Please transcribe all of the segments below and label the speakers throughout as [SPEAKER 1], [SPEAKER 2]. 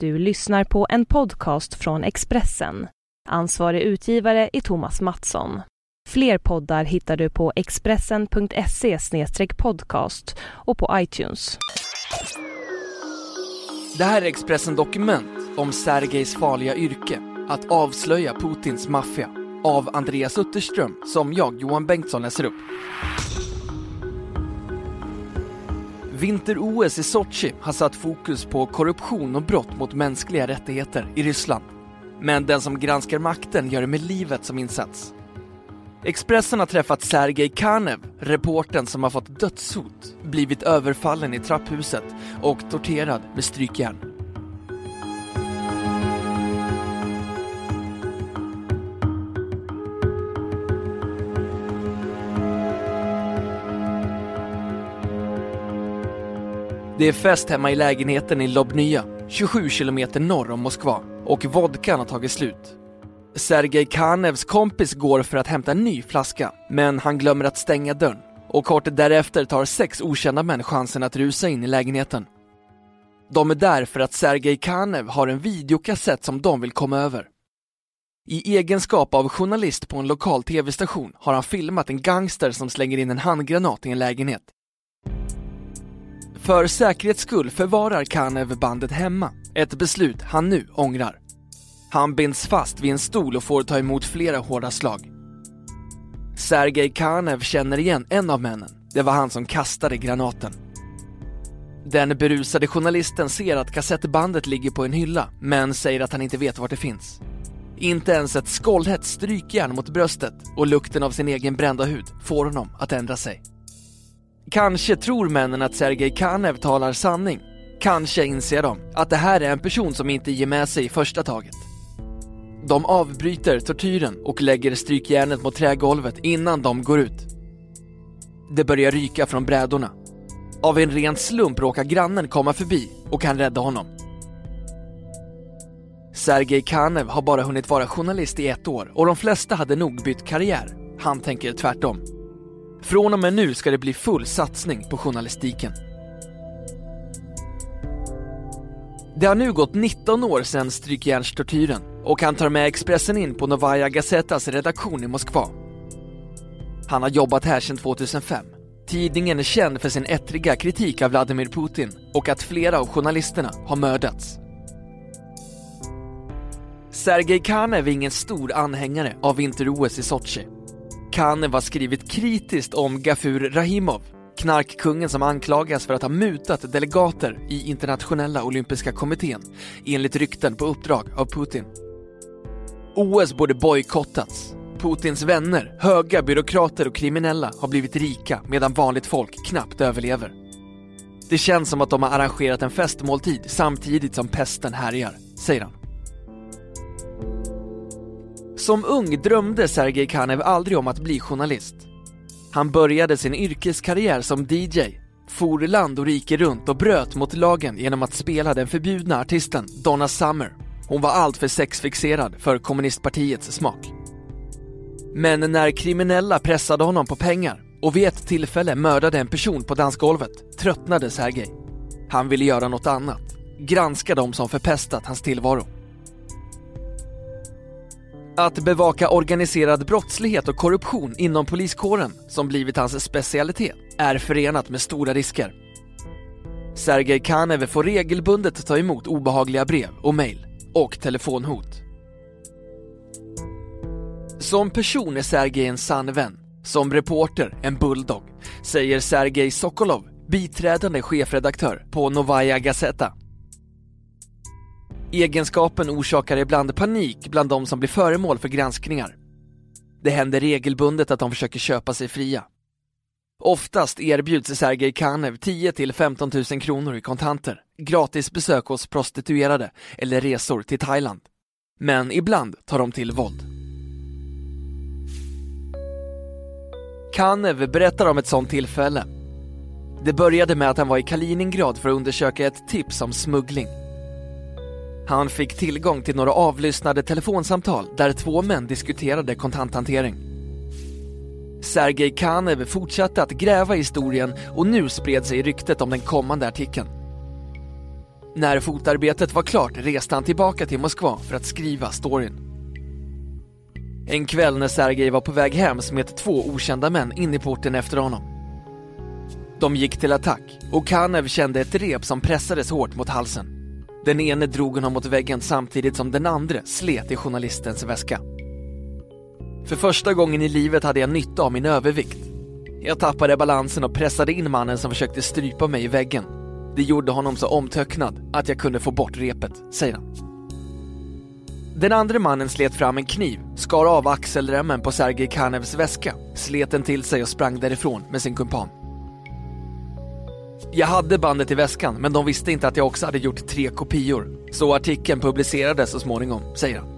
[SPEAKER 1] Du lyssnar på en podcast från Expressen. Ansvarig utgivare är Thomas Mattsson. Fler poddar hittar du på expressen.se podcast och på iTunes.
[SPEAKER 2] Det här är Expressen Dokument om Sergejs farliga yrke, att avslöja Putins maffia, av Andreas Utterström, som jag, Johan Bengtsson, läser upp. Vinter-OS i Sochi har satt fokus på korruption och brott mot mänskliga rättigheter i Ryssland. Men den som granskar makten gör det med livet som insats. Expressen har träffat Sergej Kanev, reporten som har fått dödshot, blivit överfallen i trapphuset och torterad med strykjärn. Det är fest hemma i lägenheten i Lobnya, 27 kilometer norr om Moskva, och vodkan har tagit slut. Sergej Kanevs kompis går för att hämta en ny flaska, men han glömmer att stänga dörren och kort därefter tar sex okända män chansen att rusa in i lägenheten. De är där för att Sergej Kanev har en videokassett som de vill komma över. I egenskap av journalist på en lokal tv-station har han filmat en gangster som slänger in en handgranat i en lägenhet. För säkerhets skull förvarar Kanev bandet hemma, ett beslut han nu ångrar. Han binds fast vid en stol och får ta emot flera hårda slag. Sergej Kanev känner igen en av männen. Det var han som kastade granaten. Den berusade journalisten ser att kassettbandet ligger på en hylla, men säger att han inte vet var det finns. Inte ens ett skållhett strykjärn mot bröstet och lukten av sin egen brända hud får honom att ändra sig. Kanske tror männen att Sergej Kanev talar sanning. Kanske inser de att det här är en person som inte ger med sig i första taget. De avbryter tortyren och lägger strykjärnet mot trägolvet innan de går ut. Det börjar ryka från brädorna. Av en ren slump råkar grannen komma förbi och kan rädda honom. Sergej Kanev har bara hunnit vara journalist i ett år och de flesta hade nog bytt karriär. Han tänker tvärtom. Från och med nu ska det bli full satsning på journalistiken. Det har nu gått 19 år sedan strykjärnstortyren och han tar med Expressen in på Novaja Gazetas redaktion i Moskva. Han har jobbat här sedan 2005. Tidningen är känd för sin ettriga kritik av Vladimir Putin och att flera av journalisterna har mördats. Sergej Kanev är ingen stor anhängare av vinter-OS i Sochi. Kanev har skrivit kritiskt om Gafur Rahimov, knarkkungen som anklagas för att ha mutat delegater i internationella olympiska kommittén, enligt rykten på uppdrag av Putin. OS borde bojkottats. Putins vänner, höga byråkrater och kriminella har blivit rika medan vanligt folk knappt överlever. Det känns som att de har arrangerat en festmåltid samtidigt som pesten härjar, säger han. Som ung drömde Sergej Kanev aldrig om att bli journalist. Han började sin yrkeskarriär som DJ, for land och rike runt och bröt mot lagen genom att spela den förbjudna artisten Donna Summer. Hon var alltför sexfixerad för kommunistpartiets smak. Men när kriminella pressade honom på pengar och vid ett tillfälle mördade en person på dansgolvet tröttnade Sergej. Han ville göra något annat, granska de som förpestat hans tillvaro. Att bevaka organiserad brottslighet och korruption inom poliskåren, som blivit hans specialitet, är förenat med stora risker. Sergej Kanev får regelbundet ta emot obehagliga brev och mejl och telefonhot. Som person är Sergej en sann vän. Som reporter en bulldog, säger Sergej Sokolov, biträdande chefredaktör på Novaja Gazeta. Egenskapen orsakar ibland panik bland de som blir föremål för granskningar. Det händer regelbundet att de försöker köpa sig fria. Oftast erbjuds Sergej Kanev 10 till 15 000 kronor i kontanter, gratis besök hos prostituerade eller resor till Thailand. Men ibland tar de till våld. Kanev berättar om ett sånt tillfälle. Det började med att han var i Kaliningrad för att undersöka ett tips om smuggling. Han fick tillgång till några avlyssnade telefonsamtal där två män diskuterade kontanthantering. Sergej Kanev fortsatte att gräva i historien och nu spred sig ryktet om den kommande artikeln. När fotarbetet var klart reste han tillbaka till Moskva för att skriva storyn. En kväll när Sergej var på väg hem smet två okända män in i porten efter honom. De gick till attack och Kanev kände ett rep som pressades hårt mot halsen. Den ene drog honom mot väggen samtidigt som den andra slet i journalistens väska. För första gången i livet hade jag nytta av min övervikt. Jag tappade balansen och pressade in mannen som försökte strypa mig i väggen. Det gjorde honom så omtöcknad att jag kunde få bort repet, säger han. Den andra mannen slet fram en kniv, skar av axelremmen på Sergej Karnevs väska, slet den till sig och sprang därifrån med sin kumpan. Jag hade bandet i väskan, men de visste inte att jag också hade gjort tre kopior. Så artikeln publicerades så småningom, säger han.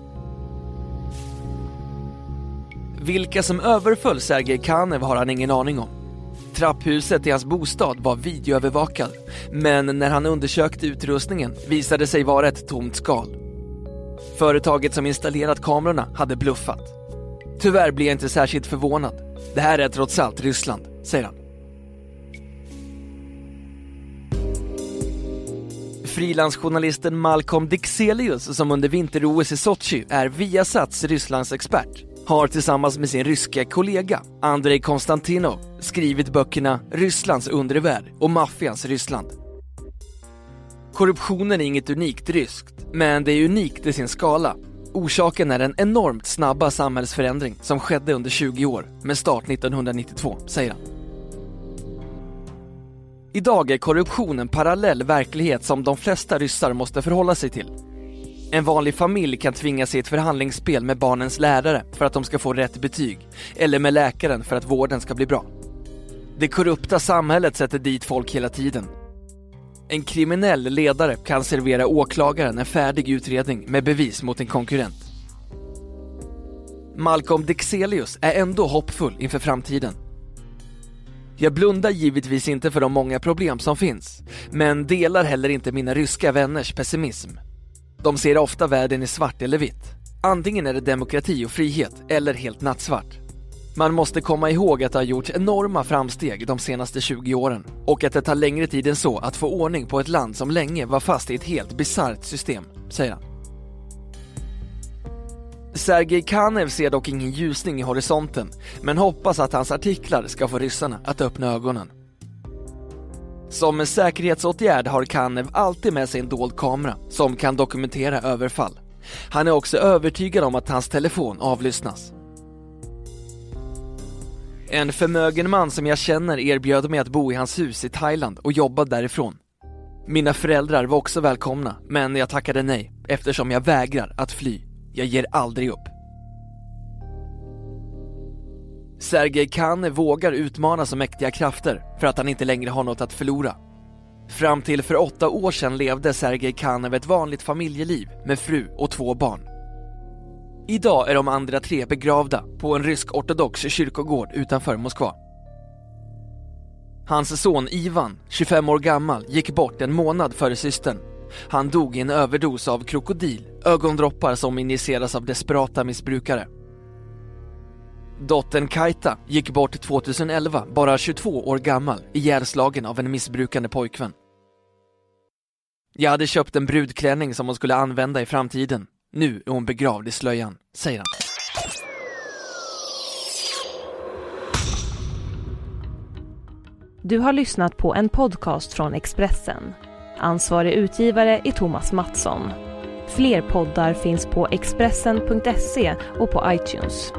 [SPEAKER 2] Vilka som överföll Sergej Kanev har han ingen aning om. Trapphuset i hans bostad var videoövervakad, men när han undersökte utrustningen visade sig vara ett tomt skal. Företaget som installerat kamerorna hade bluffat. Tyvärr blir jag inte särskilt förvånad. Det här är trots allt Ryssland, säger han. Frilansjournalisten Malcolm Dixelius som under vinter-OS i Sochi är Viasats Rysslands expert har tillsammans med sin ryska kollega Andrei Konstantinov skrivit böckerna Rysslands undervärld och Maffians Ryssland. Korruptionen är inget unikt ryskt, men det är unikt i sin skala. Orsaken är den enormt snabba samhällsförändring som skedde under 20 år med start 1992, säger han. Idag är korruption en parallell verklighet som de flesta ryssar måste förhålla sig till. En vanlig familj kan tvingas i ett förhandlingsspel med barnens lärare för att de ska få rätt betyg, eller med läkaren för att vården ska bli bra. Det korrupta samhället sätter dit folk hela tiden. En kriminell ledare kan servera åklagaren en färdig utredning med bevis mot en konkurrent. Malcolm Dixelius är ändå hoppfull inför framtiden. Jag blundar givetvis inte för de många problem som finns, men delar heller inte mina ryska vänners pessimism. De ser ofta världen i svart eller vitt. Antingen är det demokrati och frihet, eller helt nattsvart. Man måste komma ihåg att det har gjorts enorma framsteg de senaste 20 åren och att det tar längre tid än så att få ordning på ett land som länge var fast i ett helt bisarrt system, säger han. Sergej Kanev ser dock ingen ljusning i horisonten, men hoppas att hans artiklar ska få ryssarna att öppna ögonen. Som en säkerhetsåtgärd har Kanev alltid med sig en dold kamera som kan dokumentera överfall. Han är också övertygad om att hans telefon avlyssnas. En förmögen man som jag känner erbjöd mig att bo i hans hus i Thailand och jobba därifrån. Mina föräldrar var också välkomna, men jag tackade nej eftersom jag vägrar att fly. Jag ger aldrig upp. Sergej Khan vågar utmana så mäktiga krafter för att han inte längre har något att förlora. Fram till för åtta år sedan levde Sergej Kanev ett vanligt familjeliv med fru och två barn. Idag är de andra tre begravda på en rysk-ortodox kyrkogård utanför Moskva. Hans son Ivan, 25 år gammal, gick bort en månad före systern. Han dog i en överdos av krokodil, ögondroppar som injiceras av desperata missbrukare. Dottern Kaita gick bort 2011, bara 22 år gammal, ihjälslagen av en missbrukande pojkvän. Jag hade köpt en brudklänning som hon skulle använda i framtiden. Nu är hon begravd i slöjan, säger han.
[SPEAKER 1] Du har lyssnat på en podcast från Expressen. Ansvarig utgivare är Thomas Mattsson. Fler poddar finns på Expressen.se och på iTunes.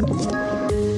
[SPEAKER 3] Ett